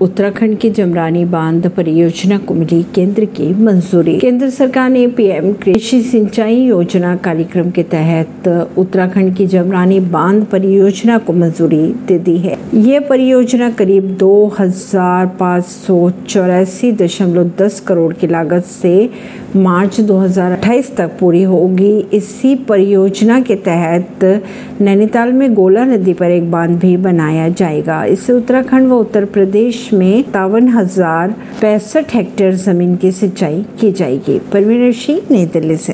उत्तराखंड की जमरानी बाँध परियोजना को मिली केंद्र की मंजूरी। केंद्र सरकार ने पीएम कृषि सिंचाई योजना कार्यक्रम के तहत उत्तराखंड की जमरानी बाँध परियोजना को मंजूरी दे दी है। यह परियोजना करीब दो हज़ार पाँच सौ चौरासी दशमलव दस करोड़ की लागत से मार्च 2028 तक पूरी होगी। इसी परियोजना के तहत नैनीताल में गोला नदी पर एक बाँध भी बनाया जाएगा। इससे उत्तराखंड व उत्तर प्रदेश में तावन हज़ार पैंसठ हेक्टेयर ज़मीन की सिंचाई की जाएगी। परवीन सिंह नई दिल्ली से।